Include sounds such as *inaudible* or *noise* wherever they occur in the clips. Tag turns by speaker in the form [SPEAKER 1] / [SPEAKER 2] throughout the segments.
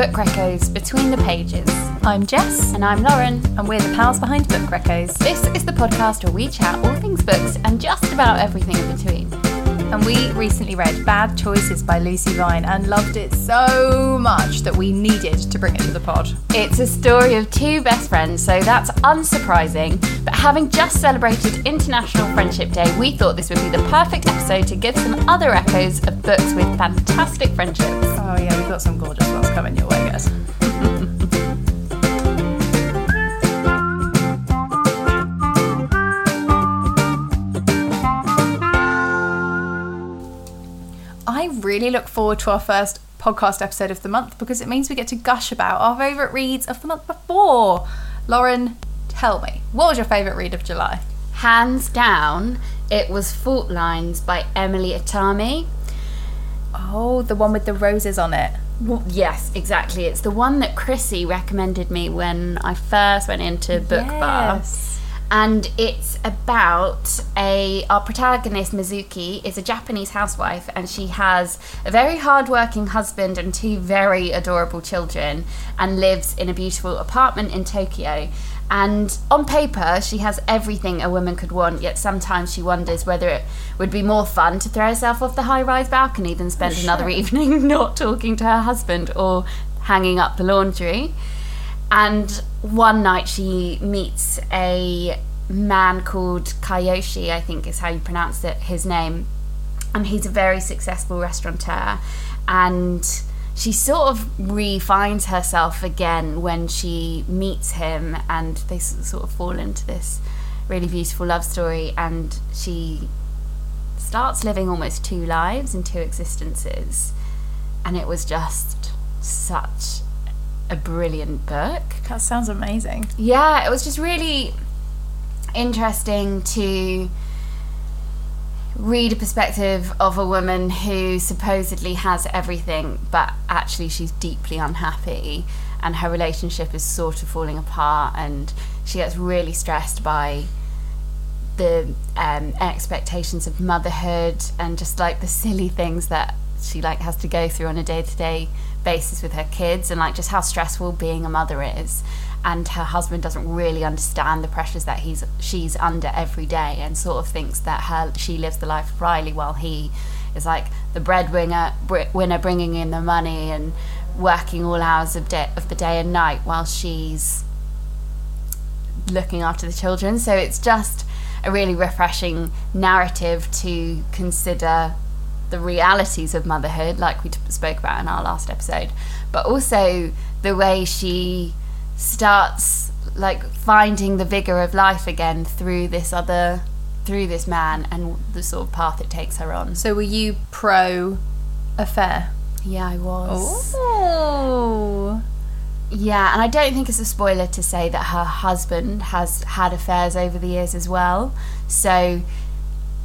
[SPEAKER 1] Book Reccos Between the Pages.
[SPEAKER 2] I'm Jess,
[SPEAKER 1] And I'm Lauren.
[SPEAKER 2] and we're the pals behind Book Reccos.
[SPEAKER 1] This is the podcast where we chat all things books and just about everything in between.
[SPEAKER 2] And we recently read Bad Choices by Lucy Vine and loved it so much that we needed to bring it to the pod.
[SPEAKER 1] It's a story of two best friends, so that's unsurprising. But having just celebrated International Friendship Day, we thought this would be the perfect episode to give some other reccos of books with fantastic friendships.
[SPEAKER 2] Got some gorgeous ones coming your way, guys. I really look forward to our first podcast episode of the month because it means we get to gush about our favourite reads of the month before. Lauren, tell me, what was your favourite read of July?
[SPEAKER 1] Hands down, it was Fault Lines by Emily Itami.
[SPEAKER 2] Oh, the one with the roses on it.
[SPEAKER 1] Well, yes, exactly. It's the one that Chrissy recommended me when I first went into Book Bar. And it's about a our protagonist Mizuki is a Japanese housewife and she has a very hardworking husband and two very adorable children and lives in a beautiful apartment in Tokyo. And on paper, she has everything a woman could want, yet sometimes she wonders whether it would be more fun to throw herself off the high rise balcony than spend another *laughs* evening not talking to her husband or hanging up the laundry. And one night she meets a man called Kayoshi, I think is how you pronounce it, his name. And he's a very successful restaurateur. And she sort of refines herself again when she meets him, and they sort of fall into this really beautiful love story. And she starts living almost two lives and two existences. And it was just such a brilliant book.
[SPEAKER 2] That sounds amazing.
[SPEAKER 1] Yeah, it was just really interesting to read a perspective of a woman who supposedly has everything, but actually she's deeply unhappy and her relationship is sort of falling apart and she gets really stressed by the um, expectations of motherhood and just like the silly things that she like has to go through on a day-to-day basis with her kids and like just how stressful being a mother is and her husband doesn't really understand the pressures that he's she's under every day and sort of thinks that her she lives the life of Riley while he is like the breadwinner br- winner bringing in the money and working all hours of, day, of the day and night while she's looking after the children. So it's just a really refreshing narrative to consider the realities of motherhood, like we t- spoke about in our last episode, but also the way she starts like finding the vigor of life again through this other through this man and the sort of path it takes her on.
[SPEAKER 2] So were you pro affair?
[SPEAKER 1] Yeah, I was.
[SPEAKER 2] Oh.
[SPEAKER 1] Yeah, and I don't think it's a spoiler to say that her husband has had affairs over the years as well. So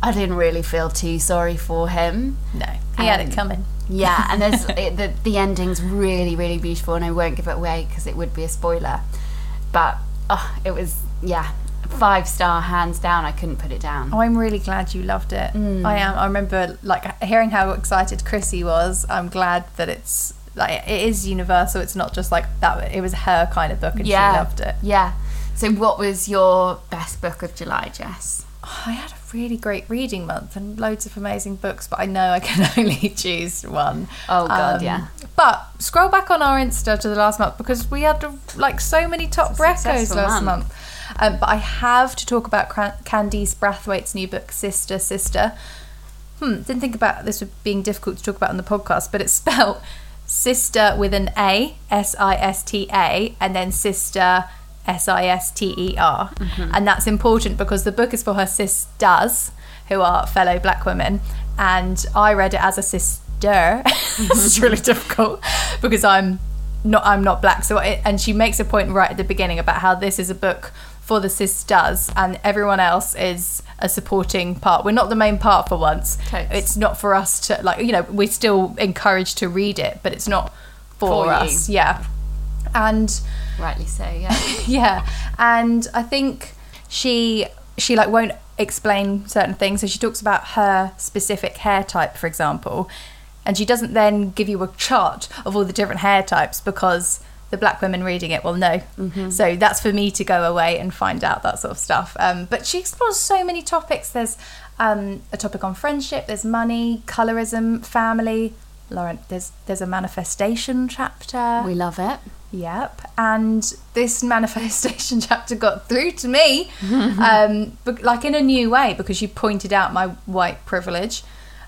[SPEAKER 1] I didn't really feel too sorry for him.
[SPEAKER 2] No, he had
[SPEAKER 1] Um,
[SPEAKER 2] it coming.
[SPEAKER 1] Yeah, and there's *laughs* it, the the ending's really really beautiful, and I won't give it away because it would be a spoiler. But oh, it was yeah, five star hands down. I couldn't put it down.
[SPEAKER 2] Oh, I'm really glad you loved it.
[SPEAKER 1] Mm.
[SPEAKER 2] I am. I remember like hearing how excited Chrissy was. I'm glad that it's like it is universal. It's not just like that. It was her kind of book, and
[SPEAKER 1] yeah,
[SPEAKER 2] she loved it.
[SPEAKER 1] Yeah. So, what was your best book of July, Jess?
[SPEAKER 2] I had a really great reading month and loads of amazing books, but I know I can *laughs* only choose one.
[SPEAKER 1] Oh, God,
[SPEAKER 2] Um,
[SPEAKER 1] yeah.
[SPEAKER 2] But scroll back on our Insta to the last month because we had like so many top
[SPEAKER 1] reccos
[SPEAKER 2] last
[SPEAKER 1] month.
[SPEAKER 2] month. Um, but I have to talk about Cran- Candice Brathwaite's new book, Sista, Sister. Hmm, didn't think about this being difficult to talk about on the podcast, but it's *laughs* spelled sister with an A, S I S T A, and then sister, S I S T E R. Mm-hmm. And that's important because the book is for her sisters, who are fellow black women. And I read it as a sister. *laughs* it's really mm-hmm. difficult because I'm not I'm not black. So it, and she makes a point right at the beginning about how this is a book for the sisters and everyone else is a supporting part. We're not the main part for once.
[SPEAKER 1] Totes.
[SPEAKER 2] It's not for us to like you know we're still encouraged to read it, but it's not for,
[SPEAKER 1] For you.
[SPEAKER 2] us. Yeah, and
[SPEAKER 1] Rightly so, yeah. *laughs*
[SPEAKER 2] yeah, and I think she she like won't explain certain things. So she talks about her specific hair type, for example, And she doesn't then give you a chart of all the different hair types because the black women reading it will know. So that's for me to go away and find out that sort of stuff. Um, but she explores so many topics. There's um, a topic on friendship, there's money, colorism, family. Lauren, there's there's a manifestation chapter.
[SPEAKER 1] We love it.
[SPEAKER 2] Yep. And this *laughs* manifestation chapter got through to me, *laughs* um, but like in a new way because you pointed out my white privilege.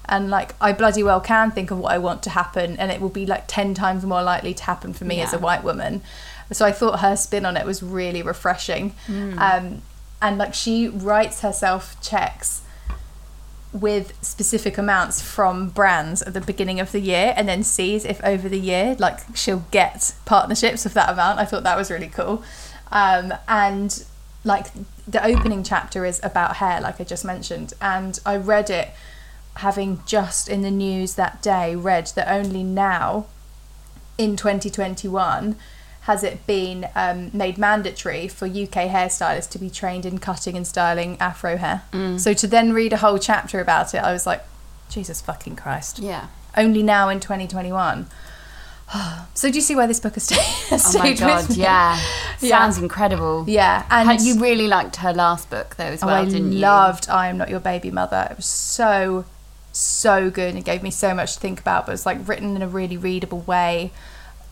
[SPEAKER 2] And like, I bloody well can think of what I want to happen, and it will be like 10 times more likely to happen for me as a white woman. So I thought her spin on it was really refreshing. Um, and like, she writes herself checks with specific amounts from brands at the beginning of the year and then sees if over the year like she'll get partnerships of that amount. I thought that was really cool. Um, and like the opening chapter is about hair like i just mentioned. And i read it having just in the news that day read that only now in 2021 has it been um, made mandatory for UK hairstylists to be trained in cutting and styling afro hair. So to then read a whole chapter about it, I was like, Jesus fucking Christ.
[SPEAKER 1] Yeah.
[SPEAKER 2] Only now in 2021. *sighs* so do you see why this book has stayed, *laughs*
[SPEAKER 1] Oh my god, yeah. *laughs*
[SPEAKER 2] Yeah.
[SPEAKER 1] Sounds incredible.
[SPEAKER 2] Yeah, and
[SPEAKER 1] you really liked her last book though as
[SPEAKER 2] Oh,
[SPEAKER 1] well,
[SPEAKER 2] I
[SPEAKER 1] didn't you?
[SPEAKER 2] loved I Am Not Your Baby Mother. It was so, so good and it gave me so much to think about, but it's like written in a really readable way.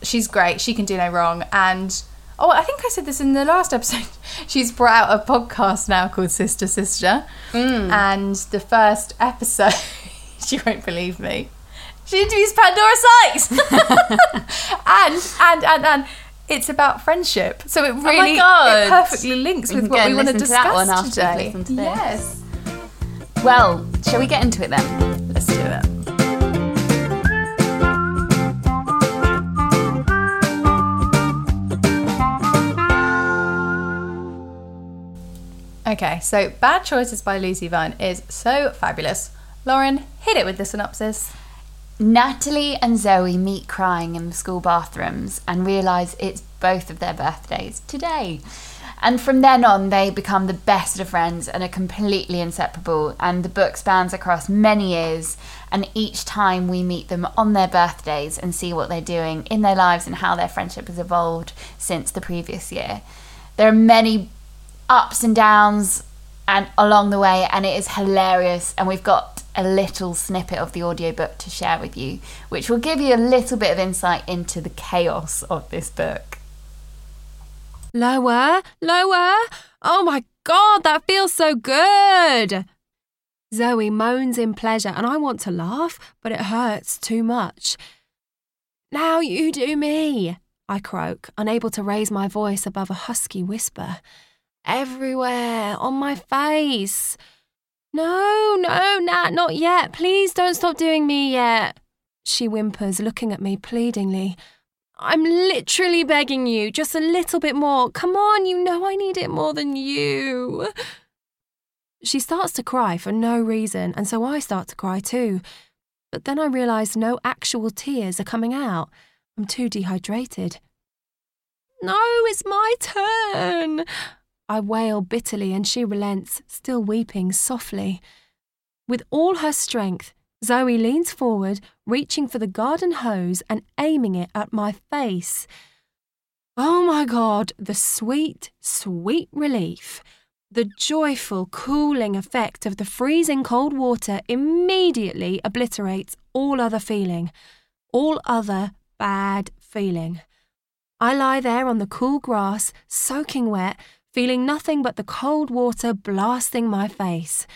[SPEAKER 2] She's great. She can do no wrong. And oh, I think I said this in the last episode. *laughs* She's brought out a podcast now called Sister Sister.
[SPEAKER 1] Mm.
[SPEAKER 2] And the first episode, *laughs* she won't believe me. She interviews Pandora Sykes. *laughs* and, and, and, and. It's about friendship, so it really
[SPEAKER 1] Oh God.
[SPEAKER 2] perfectly links
[SPEAKER 1] We
[SPEAKER 2] with what we want to
[SPEAKER 1] to
[SPEAKER 2] discuss
[SPEAKER 1] after
[SPEAKER 2] today.
[SPEAKER 1] to.
[SPEAKER 2] Yes.
[SPEAKER 1] Well, shall we get into it then?
[SPEAKER 2] Let's do it. Okay, so Bad Choices by Lucy Vine is so fabulous. Lauren, hit it with the synopsis.
[SPEAKER 1] Natalie and Zoe meet crying in the school bathrooms and realise it's both of their birthdays today. And from then on, they become the best of friends and are completely inseparable. And the book spans across many years. And each time we meet them on their birthdays and see what they're doing in their lives and how their friendship has evolved since the previous year. There are many ups and downs and along the way and it is hilarious and we've got a little snippet of the audiobook to share with you which will give you a little bit of insight into the chaos of this book
[SPEAKER 3] Lower, lower. Oh my god, that feels so good. Zoe moans in pleasure, and I want to laugh, but it hurts too much. Now you do me, I croak, unable to raise my voice above a husky whisper. Everywhere, on my face. No, no, Nat, not yet. Please don't stop doing me yet. She whimpers, looking at me pleadingly. I'm literally begging you, just a little bit more. Come on, you know I need it more than you. She starts to cry for no reason, and so I start to cry too. But then I realise no actual tears are coming out. I'm too dehydrated. No, it's my turn. I wail bitterly, and she relents, still weeping softly. With all her strength, Zoe leans forward, reaching for the garden hose and aiming it at my face. Oh my god, the sweet, sweet relief. The joyful, cooling effect of the freezing cold water immediately obliterates all other feeling, all other bad feeling. I lie there on the cool grass, soaking wet, feeling nothing but the cold water blasting my face.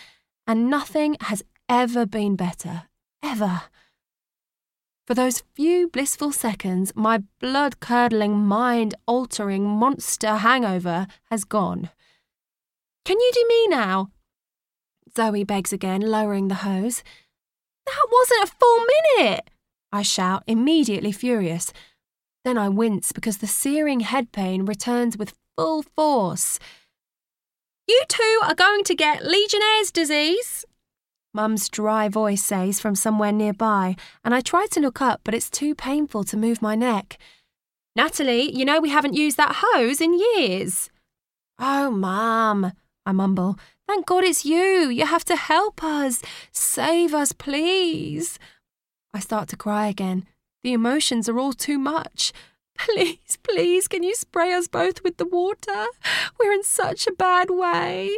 [SPEAKER 3] And nothing has ever been better. Ever. For those few blissful seconds, my blood curdling, mind altering monster hangover has gone. Can you do me now? Zoe begs again, lowering the hose. That wasn't a full minute! I shout, immediately furious. Then I wince because the searing head pain returns with full force. You two are going to get Legionnaire's disease. Mum's dry voice says from somewhere nearby, and I try to look up, but it's too painful to move my neck. Natalie, you know we haven't used that hose in years. Oh, Mum, I mumble. Thank God it's you. You have to help us. Save us, please. I start to cry again. The emotions are all too much. Please, please, can you spray us both with the water? We're in such a bad way.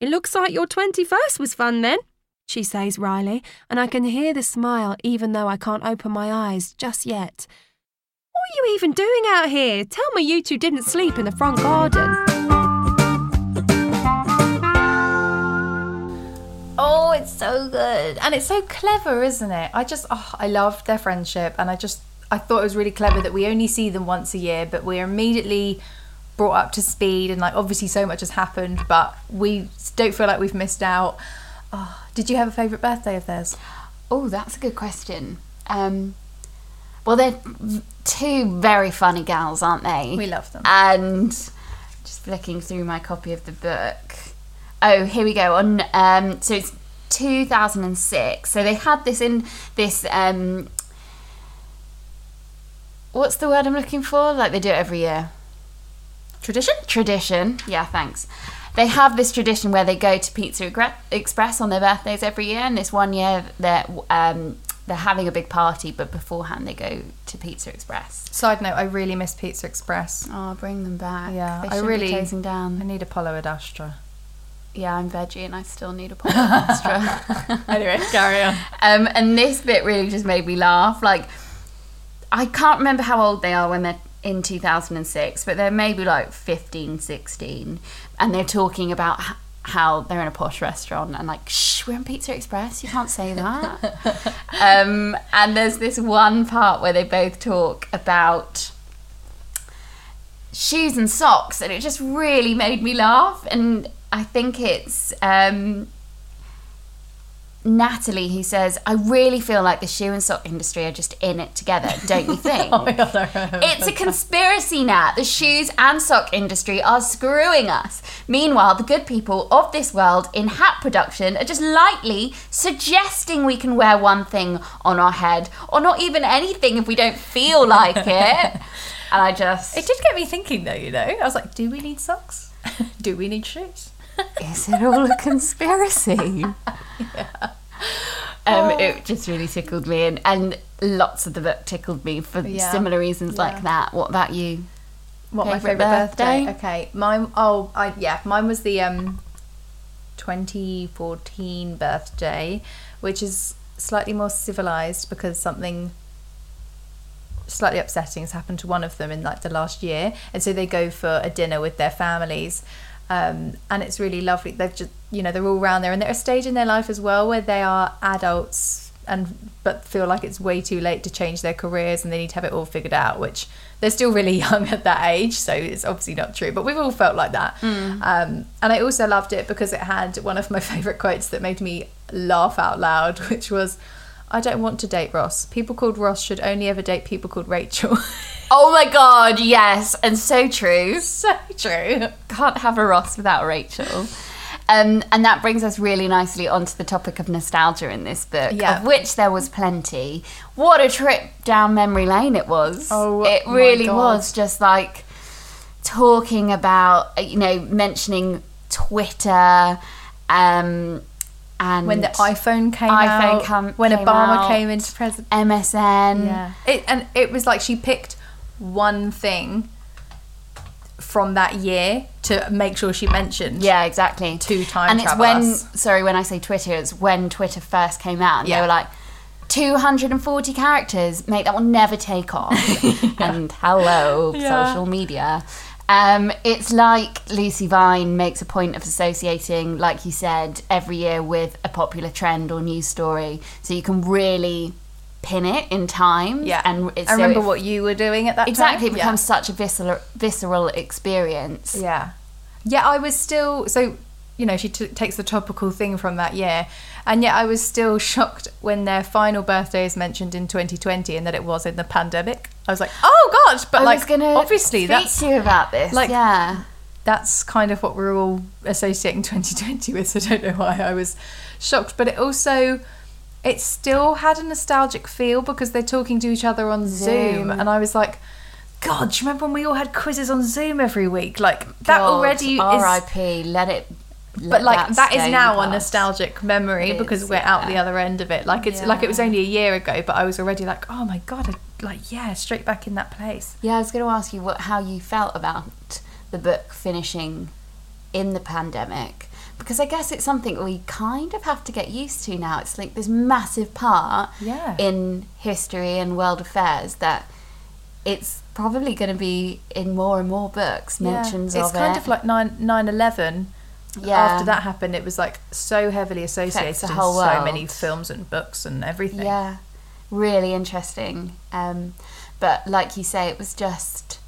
[SPEAKER 3] It looks like your 21st was fun then, she says wryly, and I can hear the smile even though I can't open my eyes just yet. What are you even doing out here? Tell me you two didn't sleep in the front garden.
[SPEAKER 2] Oh, it's so good. And it's so clever, isn't it? I just, oh, I love their friendship. And I just, I thought it was really clever that we only see them once a year, but we're immediately brought up to speed. And like, obviously, so much has happened, but we don't feel like we've missed out. Oh, did you have a favourite birthday of theirs?
[SPEAKER 1] Oh, that's a good question. Um, well, they're two very funny gals, aren't they?
[SPEAKER 2] We love them.
[SPEAKER 1] And just flicking through my copy of the book. Oh, here we go. On um, so it's 2006. So they had this in this. Um, what's the word I'm looking for? Like they do it every year.
[SPEAKER 2] Tradition?
[SPEAKER 1] Tradition. Yeah, thanks. They have this tradition where they go to Pizza Express on their birthdays every year, and this one year they're um, they're having a big party, but beforehand they go to Pizza Express.
[SPEAKER 2] Side note, I really miss Pizza Express.
[SPEAKER 1] Oh, bring them back.
[SPEAKER 2] Yeah,
[SPEAKER 1] they
[SPEAKER 2] I really-
[SPEAKER 1] be closing down.
[SPEAKER 2] I need a Pollo ad Astra.
[SPEAKER 1] Yeah, I'm veggie and I still need a pot extra.
[SPEAKER 2] Anyway, carry on.
[SPEAKER 1] um, and this bit really just made me laugh. Like, I can't remember how old they are when they're in 2006, but they're maybe like 15, 16. And they're talking about how they're in a posh restaurant and like, shh, we're in Pizza Express. You can't say that. *laughs* um, and there's this one part where they both talk about shoes and socks and it just really made me laugh and i think it's um natalie who says i really feel like the shoe and sock industry are just in it together don't you *laughs* think
[SPEAKER 2] Oh god,
[SPEAKER 1] it's a conspiracy nat the shoes and sock industry are screwing us meanwhile the good people of this world in hat production are just lightly suggesting we can wear one thing on our head or not even anything if we don't feel like it *laughs* and i just
[SPEAKER 2] It did get me thinking though, you know. I was like, do we need socks? *laughs* do we need shoes?
[SPEAKER 1] Is it all a conspiracy? *laughs* Um, It just really tickled me, and, and lots of the book tickled me for
[SPEAKER 2] Yeah.
[SPEAKER 1] similar reasons
[SPEAKER 2] Yeah.
[SPEAKER 1] like that. What about you?
[SPEAKER 2] What my
[SPEAKER 1] Favourite
[SPEAKER 2] favorite birthday?
[SPEAKER 1] birthday?
[SPEAKER 2] Okay, mine. Oh, I yeah, mine was the um, 2014 birthday, which is slightly more civilized because something slightly upsetting has happened to one of them in like the last year, and so they go for a dinner with their families. Um, and it's really lovely. They've just, you know, they're all around there, and they're at a stage in their life as well where they are adults and but feel like it's way too late to change their careers and they need to have it all figured out. Which they're still really *laughs* young at that age, so it's obviously not true. But we've all felt like that. Um, and I also loved it because it had one of my *laughs* favorite quotes that made me laugh out loud, which was. I don't want to date Ross. People called Ross should only ever date people called Rachel. *laughs*
[SPEAKER 1] Oh my god, yes, and so true.
[SPEAKER 2] so true.
[SPEAKER 1] Can't have a Ross without Rachel. Um, and that brings us really nicely onto the topic of nostalgia in this book,
[SPEAKER 2] Yeah.
[SPEAKER 1] of which there was plenty. What a trip down memory lane it was.
[SPEAKER 2] Oh
[SPEAKER 1] it really was just like talking about, you know, mentioning Twitter, um, and
[SPEAKER 2] When the iPhone came
[SPEAKER 1] iPhone
[SPEAKER 2] out, when
[SPEAKER 1] came
[SPEAKER 2] Obama
[SPEAKER 1] out.
[SPEAKER 2] came into president.
[SPEAKER 1] MSN.
[SPEAKER 2] Yeah. It, and it was like she picked one thing from that year to make sure she mentioned.
[SPEAKER 1] Yeah, exactly.
[SPEAKER 2] Two time
[SPEAKER 1] and it's when
[SPEAKER 2] us.
[SPEAKER 1] sorry when I say Twitter, it's when Twitter first came out, and
[SPEAKER 2] Yeah.
[SPEAKER 1] they were like. 240 characters, mate, that will never take off. *laughs* And hello,
[SPEAKER 2] Yeah.
[SPEAKER 1] social media. Um, it's like Lucy Vine makes a point of associating, like you said, every year with a popular trend or news story, so you can really pin it in time.
[SPEAKER 2] Yeah.
[SPEAKER 1] and it's,
[SPEAKER 2] I
[SPEAKER 1] so
[SPEAKER 2] remember
[SPEAKER 1] it-
[SPEAKER 2] what you were doing at that
[SPEAKER 1] exactly.
[SPEAKER 2] time.
[SPEAKER 1] It becomes such a visceral, visceral experience.
[SPEAKER 2] Yeah. Yeah, I was still so you know, she t- takes the topical thing from that year. And yet I was still shocked when their final birthday is mentioned in 2020 and that it was in the pandemic. I was like, "Oh god." But
[SPEAKER 1] I
[SPEAKER 2] like
[SPEAKER 1] was gonna
[SPEAKER 2] obviously that's
[SPEAKER 1] you about this.
[SPEAKER 2] like-
[SPEAKER 1] yeah.
[SPEAKER 2] that's kind of what we're all associating 2020 with. So I don't know why I was shocked, but it also it still had a nostalgic feel because they're talking to each other on Zoom,
[SPEAKER 1] Zoom.
[SPEAKER 2] and I was like, God, do you remember when we all had quizzes on Zoom every week? Like that
[SPEAKER 1] God,
[SPEAKER 2] already is
[SPEAKER 1] R.I.P. Let it
[SPEAKER 2] but like that is now a nostalgic memory
[SPEAKER 1] It
[SPEAKER 2] because
[SPEAKER 1] is,
[SPEAKER 2] we're out the other end of it. Like it's like it was only a year ago, but I was already like, oh my god, I, like yeah, straight back in that place.
[SPEAKER 1] Yeah, I was going to ask you what how you felt about the book finishing in the pandemic because I guess it's something we kind of have to get used to now. It's like this massive part
[SPEAKER 2] Yeah.
[SPEAKER 1] in history and world affairs that it's probably going to be in more and more books mentions of
[SPEAKER 2] it's
[SPEAKER 1] of
[SPEAKER 2] kind
[SPEAKER 1] it.
[SPEAKER 2] of like 9 9-11
[SPEAKER 1] Yeah.
[SPEAKER 2] after that happened it was like so heavily associated in so many films and books and everything
[SPEAKER 1] Yeah, really interesting. Um, but like you say, it was just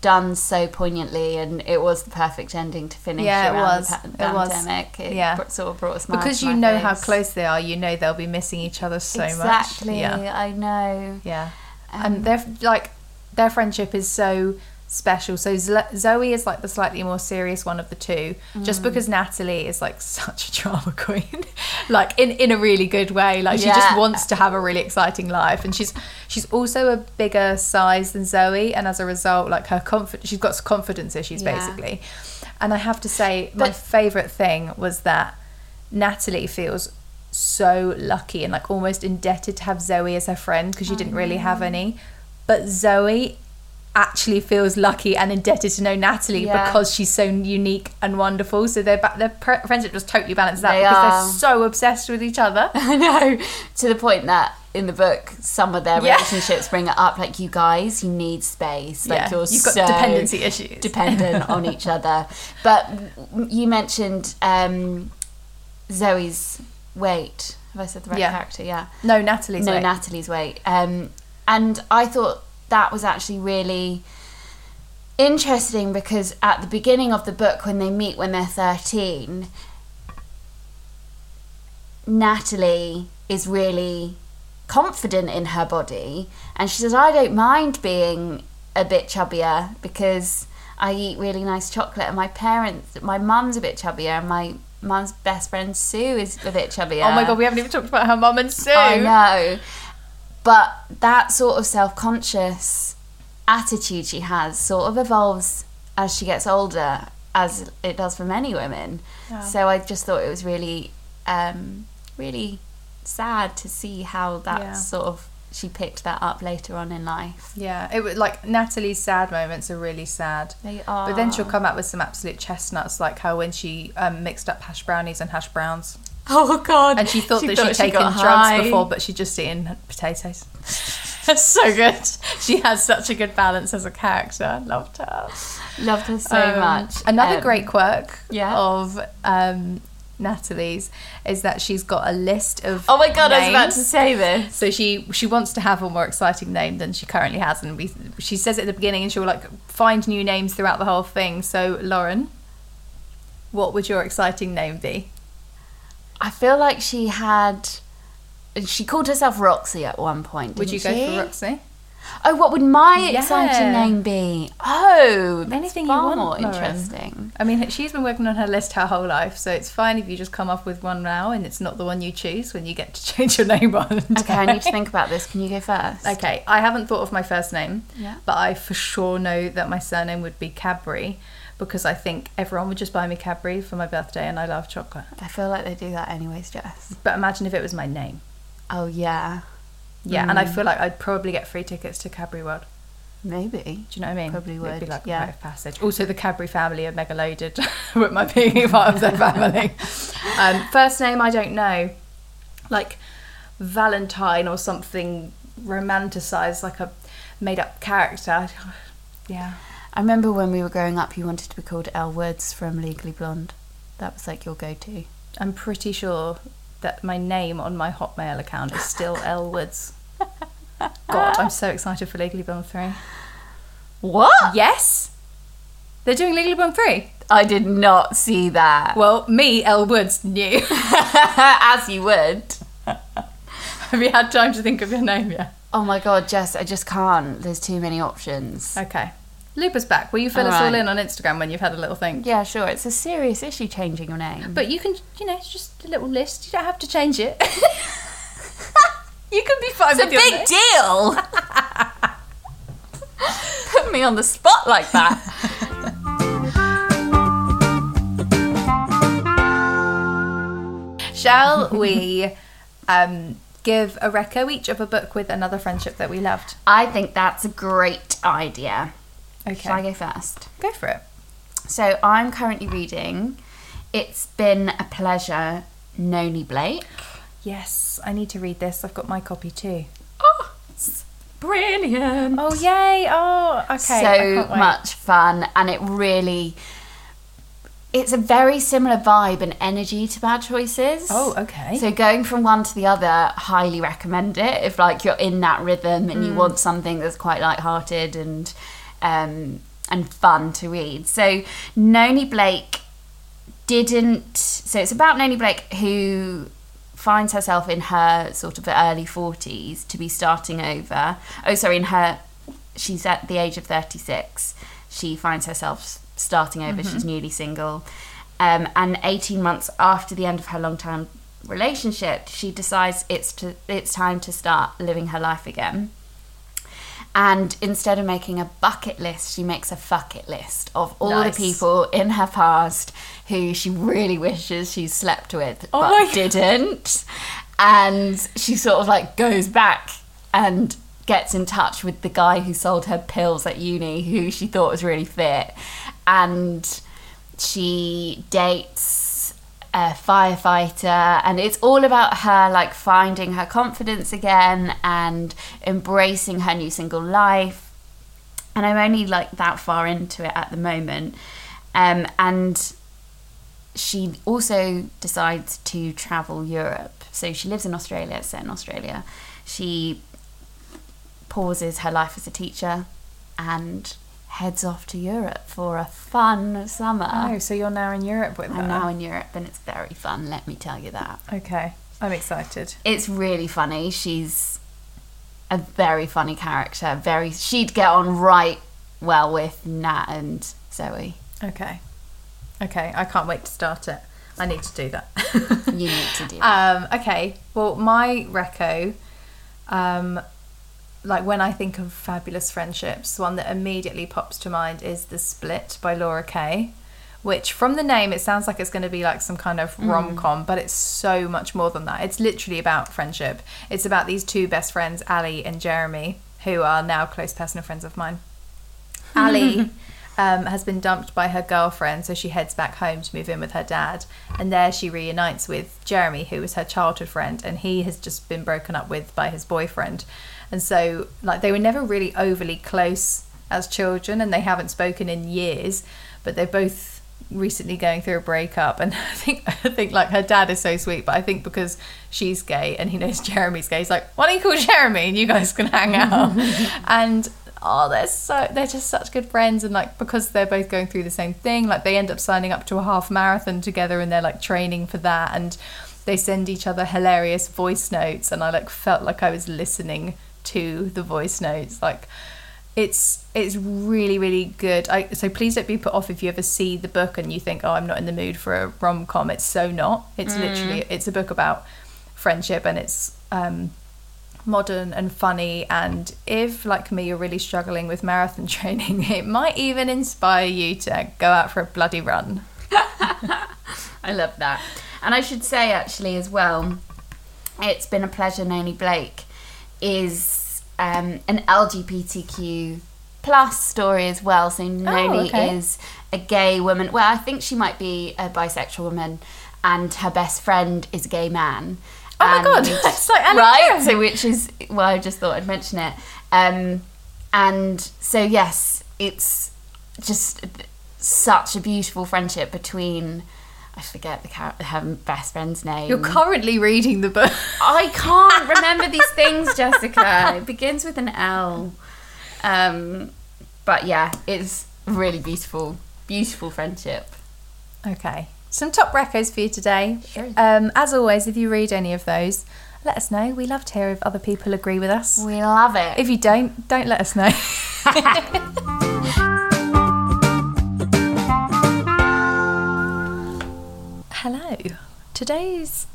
[SPEAKER 1] done so poignantly, and it was the perfect ending to finish.
[SPEAKER 2] Yeah, it was.
[SPEAKER 1] The pa-
[SPEAKER 2] It was.
[SPEAKER 1] pandemic. It
[SPEAKER 2] Yeah.
[SPEAKER 1] br- sort of brought smile
[SPEAKER 2] because you know how close they are you know they'll be missing each other so
[SPEAKER 1] exactly,
[SPEAKER 2] much yeah
[SPEAKER 1] I know.
[SPEAKER 2] yeah
[SPEAKER 1] Um,
[SPEAKER 2] and their like their friendship is so special so zoe is like the slightly more serious one of the two
[SPEAKER 1] Mm.
[SPEAKER 2] just because natalie is like *laughs* such a drama queen *laughs* like in in a really good way like she
[SPEAKER 1] Yeah.
[SPEAKER 2] just wants to have a really exciting life and she's she's also a bigger size than zoe and as a result like her confidence she's got confidence issues
[SPEAKER 1] Yeah.
[SPEAKER 2] basically and i have to say my favorite thing was that natalie feels so lucky and like almost indebted to have Zoe as her friend because she didn't really have any. But Zoe actually feels lucky and indebted to know Natalie
[SPEAKER 1] Yeah.
[SPEAKER 2] because she's so unique and wonderful. So their ba- their pr- friendship just totally balances out
[SPEAKER 1] They
[SPEAKER 2] because
[SPEAKER 1] are.
[SPEAKER 2] they're so obsessed with each other. *laughs*
[SPEAKER 1] I know. To the point that in the book, some of their
[SPEAKER 2] Yeah.
[SPEAKER 1] relationships bring it up. Like you guys, you need space. Like
[SPEAKER 2] Yeah,
[SPEAKER 1] you're
[SPEAKER 2] you've got
[SPEAKER 1] so
[SPEAKER 2] dependency issues.
[SPEAKER 1] dependent *laughs* on each other. But you mentioned um, Zoe's weight. Have I said the right character? Yeah.
[SPEAKER 2] No, Natalie's
[SPEAKER 1] no,
[SPEAKER 2] weight.
[SPEAKER 1] Natalie's weight. Um, and I thought that was actually really interesting because at the beginning of the book, when they meet when they're 13, Natalie is really confident in her body and she says, I don't mind being a bit chubbier because I eat really nice chocolate and my parents, my mum's a bit chubbier and my mum's best friend Sue is a bit chubbier.
[SPEAKER 2] Oh my god, we haven't even talked about her mum and Sue.
[SPEAKER 1] I know. But that sort of self conscious attitude she has sort of evolves as she gets older, as it does for many women.
[SPEAKER 2] Yeah.
[SPEAKER 1] So I just thought it was really, um, really sad to see how that
[SPEAKER 2] Yeah.
[SPEAKER 1] sort of she picked that up later on in life.
[SPEAKER 2] Yeah, it was like Natalie's sad moments are really sad.
[SPEAKER 1] They are.
[SPEAKER 2] But then she'll come out with some absolute chestnuts, like how when she um, mixed up hash brownies and hash browns, *laughs*
[SPEAKER 1] Oh God!
[SPEAKER 2] and she thought that
[SPEAKER 1] thought
[SPEAKER 2] she'd
[SPEAKER 1] she
[SPEAKER 2] taken drugs
[SPEAKER 1] high.
[SPEAKER 2] before, but she'd just eaten potatoes. That's so good. She has such a good balance as a character. Loved her
[SPEAKER 1] Loved her so
[SPEAKER 2] Um,
[SPEAKER 1] much.
[SPEAKER 2] Another
[SPEAKER 1] Um,
[SPEAKER 2] great quirk
[SPEAKER 1] yeah.
[SPEAKER 2] of um, Natalie's is that she's got a list of.
[SPEAKER 1] Oh my God! I was about to say this.
[SPEAKER 2] So she she wants to have a more exciting name than she currently has, and we she says it at the beginning, and she'll like find new names throughout the whole thing. So Lauren, what would your exciting name be?
[SPEAKER 1] I feel like she had. She called herself Roxy at one point.
[SPEAKER 2] Would you go
[SPEAKER 1] she?
[SPEAKER 2] for Roxy?
[SPEAKER 1] Oh, what would my
[SPEAKER 2] Yeah.
[SPEAKER 1] exciting name be? Oh,
[SPEAKER 2] Anything you
[SPEAKER 1] far
[SPEAKER 2] want,
[SPEAKER 1] more
[SPEAKER 2] Lauren.
[SPEAKER 1] interesting.
[SPEAKER 2] I mean, she's been working on her list her whole life, so it's fine if you just come up with one now, and it's not the one you choose when you get to *laughs* change your name on.
[SPEAKER 1] Okay, I need to think about this. Can you go first?
[SPEAKER 2] Okay, I haven't thought of my first name,
[SPEAKER 1] Yeah.
[SPEAKER 2] but I for sure know that my surname would be Cadbury because I think everyone would just buy me Cadbury for my birthday, and I love chocolate.
[SPEAKER 1] I feel like they do that anyways, Jess.
[SPEAKER 2] But imagine if it was my name.
[SPEAKER 1] Oh yeah,
[SPEAKER 2] Yeah, and I
[SPEAKER 1] Mm.
[SPEAKER 2] feel like I'd probably get free tickets to Cadbury World.
[SPEAKER 1] maybe.
[SPEAKER 2] Do you know what I mean?
[SPEAKER 1] Probably would.
[SPEAKER 2] It'd be like
[SPEAKER 1] yeah.
[SPEAKER 2] a rite of passage. Also, the Cadbury family are mega loaded *laughs* with my being part of their family. *laughs* um, first name, I don't know. Like Valentine or something romanticized, like a made up character. *sighs* Yeah.
[SPEAKER 1] I remember when we were growing up, you wanted to be called Elle Woods from Legally Blonde. That was like your go-to.
[SPEAKER 2] I'm pretty sure that my name on my Hotmail account is still *laughs* Elle Woods. God, I'm so excited for Legally Blonde 3.
[SPEAKER 1] What?
[SPEAKER 2] Yes! They're doing Legally Blonde 3.
[SPEAKER 1] I did not see that.
[SPEAKER 2] Well, me, Elle Woods, knew. *laughs*
[SPEAKER 1] As you would. *laughs*
[SPEAKER 2] Have you had time to think of your name yet?
[SPEAKER 1] Oh my god, Jess, I just can't. There's too many options.
[SPEAKER 2] Okay. Loop us back. Will you fill us all in on Instagram when you've had a little think?
[SPEAKER 1] Yeah, sure. It's a serious issue changing your name.
[SPEAKER 2] But you can, you know, it's just a little list. You don't have to change it. *laughs* you can be fine
[SPEAKER 1] it's a big
[SPEAKER 2] name.
[SPEAKER 1] deal. Put me on the spot like that.
[SPEAKER 2] Shall we um, give a recco each of a book with another friendship that we loved?
[SPEAKER 1] I think that's a great idea.
[SPEAKER 2] Okay.
[SPEAKER 1] Shall I go first?
[SPEAKER 2] Go for it.
[SPEAKER 1] So I'm currently reading It's Been a Pleasure, Noni Blake.
[SPEAKER 2] Yes, I need to read this. I've got my copy too.
[SPEAKER 1] Oh, it's brilliant.
[SPEAKER 2] Oh, yay. Oh, okay.
[SPEAKER 1] So much fun and it really it's a very similar vibe and energy to bad choices
[SPEAKER 2] Oh, okay.
[SPEAKER 1] so going from one to the other highly recommend it if like you're in that rhythm and
[SPEAKER 2] Mm.
[SPEAKER 1] you want something that's quite light-hearted and um and fun to read. So noni blake didn't so it's about noni blake who finds herself in her sort of early 40s to be starting over. Oh sorry in her she's at the age of 36 she finds herself starting over. She's newly single. Um, and 18 months after the end of her long term relationship she decides it's to it's time to start living her life again and instead of making a bucket list, she makes a fuck it list of all
[SPEAKER 2] Nice.
[SPEAKER 1] the people in her past who she really wishes she slept with
[SPEAKER 2] Oh
[SPEAKER 1] but didn't. And she sort of like goes back and gets in touch with the guy who sold her pills at uni, who she thought was really fit. And she dates a firefighter and it's all about her like finding her confidence again and embracing her new single life. And i'm only like that far into it at the moment. Um, and she also decides to travel europe. So she lives in australia set in australia. She pauses her life as a teacher and heads off to europe for a fun summer
[SPEAKER 2] Oh, so you're now in Europe with her?
[SPEAKER 1] I'm now in Europe and it's very fun, let me tell you that.
[SPEAKER 2] Okay. I'm excited.
[SPEAKER 1] It's really funny. She's a very funny character. Very she'd get on right well with Nat and Zoe.
[SPEAKER 2] Okay. Okay. I can't wait to start it. I need to do that.
[SPEAKER 1] You need to do *laughs* that.
[SPEAKER 2] Um, okay. Well, my recco, um, like when I think of fabulous friendships, one that immediately pops to mind is The Split by Laura Kay, which from the name, it sounds like it's going to be like some kind of mm. rom com, but it's so much more than that. It's literally about friendship. It's about these two best friends, Ali and Jeremy, who are now close personal friends of mine. Ali *laughs* um, has been dumped by her girlfriend, so she heads back home to move in with her dad. And there she reunites with Jeremy, who was her childhood friend, and he has just been broken up with by his boyfriend. And so, like, they were never really overly close as children, and they haven't spoken in years, but they're both recently going through a breakup and *laughs* I think I think like her dad is so sweet but I think because she's gay and he knows *laughs* Jeremy's gay he's like why don't you call Jeremy and you guys can hang out *laughs* and oh they're so they're just such good friends. And like because they're both going through the same thing like they end up signing up to a half marathon together and they're like training for that. And they send each other hilarious voice notes. And I like felt like I was listening to the voice notes. Like it's it's really really good. I, so please don't be put off if you ever see the book and you think oh i'm not in the mood for a rom-com. It's so not. It's literally it's a book about friendship and it's um modern and funny and if like me you're really struggling with marathon *laughs* training it might even inspire you to go out for a bloody run *laughs*
[SPEAKER 1] I love that. And I should say actually as well, it's been a pleasure Noni Blake is um, an LGBTQ plus story as well. So Noni
[SPEAKER 2] okay.
[SPEAKER 1] is a gay woman. Well, I think she might be a bisexual woman, and her best friend is a gay man.
[SPEAKER 2] Oh my God, it's like Anna
[SPEAKER 1] right. So which is why I just thought I'd mention it. Um, and so yes, it's just such a beautiful friendship between. I forget the char- her best friend's name.
[SPEAKER 2] you're currently reading the book
[SPEAKER 1] I can't *laughs* remember these things, Jessica. It begins with an L. Um, but yeah, it's really beautiful, beautiful friendship.
[SPEAKER 2] Okay. Some top reccos for you today.
[SPEAKER 1] Sure.
[SPEAKER 2] Um, as always, if you read any of those, let us know. We love to hear if other people agree with us.
[SPEAKER 1] We love it.
[SPEAKER 2] If you don't, don't let us know. *laughs* Hello. Today's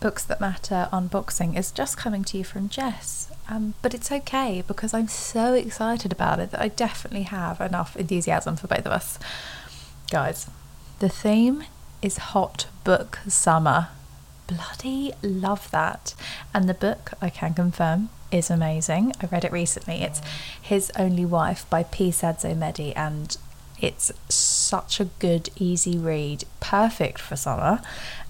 [SPEAKER 2] Books That Matter unboxing is just coming to you from Jess. Um, but it's okay because I'm so excited about it that I definitely have enough enthusiasm for both of us. Guys, the theme is Hot Book Summer. bloody love that. And the book, I can confirm, is amazing. I read it recently. It's His Only Wife by Peace Adzo Medie, and it's such a good, easy read, perfect for summer.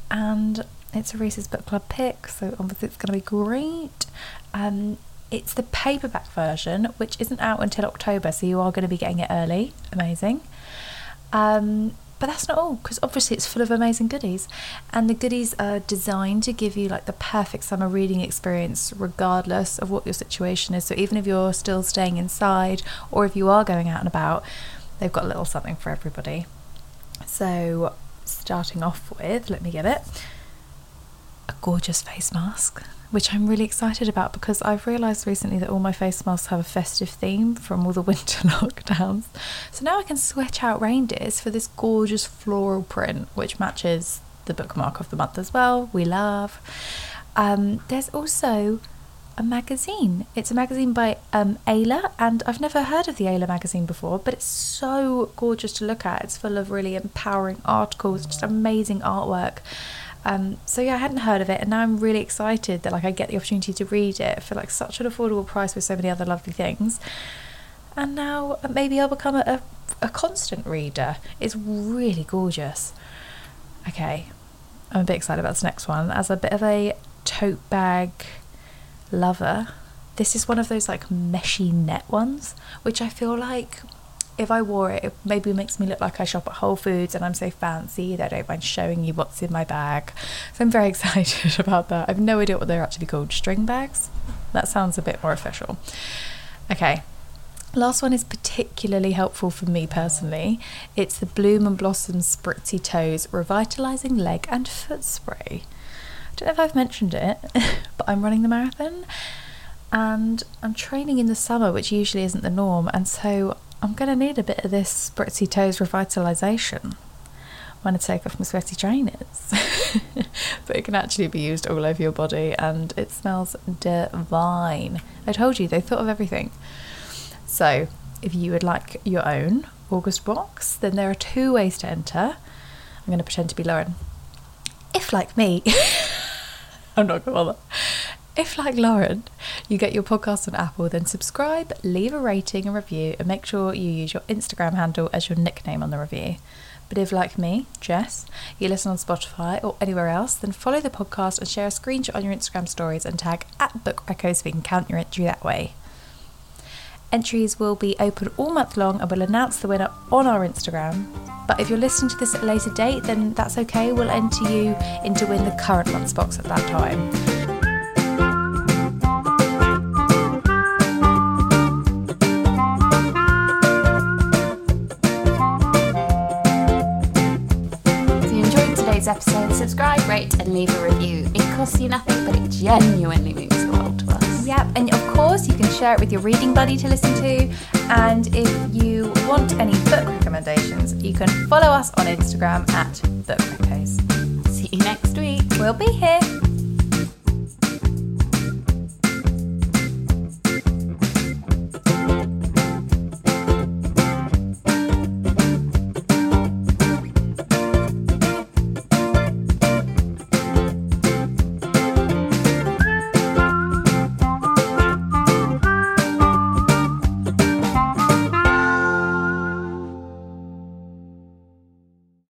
[SPEAKER 2] And it's a Reese's Book Club pick, so obviously it's going to be great. Um, it's the paperback version, which isn't out until October, so you are going to be getting it early. Amazing. Um, but that's not all, because obviously it's full of amazing goodies. And the goodies are designed to give you like the perfect summer reading experience, regardless of what your situation is. So even if you're still staying inside or if you are going out and about, they've got a little something for everybody. So, starting off with, let me get it a gorgeous face mask, which I'm really excited about because I've realised recently that all my face masks have a festive theme from all the *laughs* winter lockdowns. So now I can switch out reindeers for this gorgeous floral print, which matches the bookmark of the month as well. We love. Um, there's also a magazine. It's a magazine by um, Ayla, and I've never heard of the Ayla magazine before, but it's so gorgeous to look at. It's full of really empowering articles, just amazing artwork. Um, so yeah, I hadn't heard of it, and now I'm really excited that like I get the opportunity to read it for like such an affordable price with so many other lovely things. And now uh, maybe I'll become a, a, a constant reader. It's really gorgeous. Okay, I'm a bit excited about this next one. As a bit of a tote bag lover, this is one of those like meshy net ones, which I feel like if I wore it, it maybe makes me look like I shop at Whole Foods and I'm so fancy that I don't mind showing you what's in my bag. So I'm very *laughs* excited about that. I have no idea what they're actually called. String bags? That sounds a bit more official. Okay. Last one is particularly helpful for me personally. It's the Bloom and Blossom Spritzy Toes Revitalizing Leg and Foot Spray. I don't know if I've mentioned it, *laughs* but I'm running the marathon and I'm training in the summer, which usually isn't the norm, and so I'm going to need a bit of this Spritzy Toes revitalisation when I take off my sweaty trainers. *laughs* but it can actually be used all over your body and it smells divine. I told you, they thought of everything. So, if you would like your own August box, then there are two ways to enter. I'm going to pretend to be Lauren. If, like me, *laughs* I'm not going to bother. If, like Lauren, you get your podcast on Apple, then subscribe, leave a rating and review, and make sure you use your Instagram handle as your nickname on the review. But if, like me, Jess, you listen on Spotify or anywhere else, then follow the podcast and share a screenshot on your Instagram stories and tag at Book Recco so we can count your entry that way. Entries will be open all month long and we'll announce the winner on our Instagram. But if you're listening to this at a later date, then that's okay. We'll enter you in to win the current month's box at that time.
[SPEAKER 1] Genuinely means the world to us.
[SPEAKER 2] Yep, and of course you can share it with your reading buddy to listen to. And if you want any book recommendations, you can follow us on Instagram at Book Reccos.
[SPEAKER 1] See you next week.
[SPEAKER 2] We'll be here.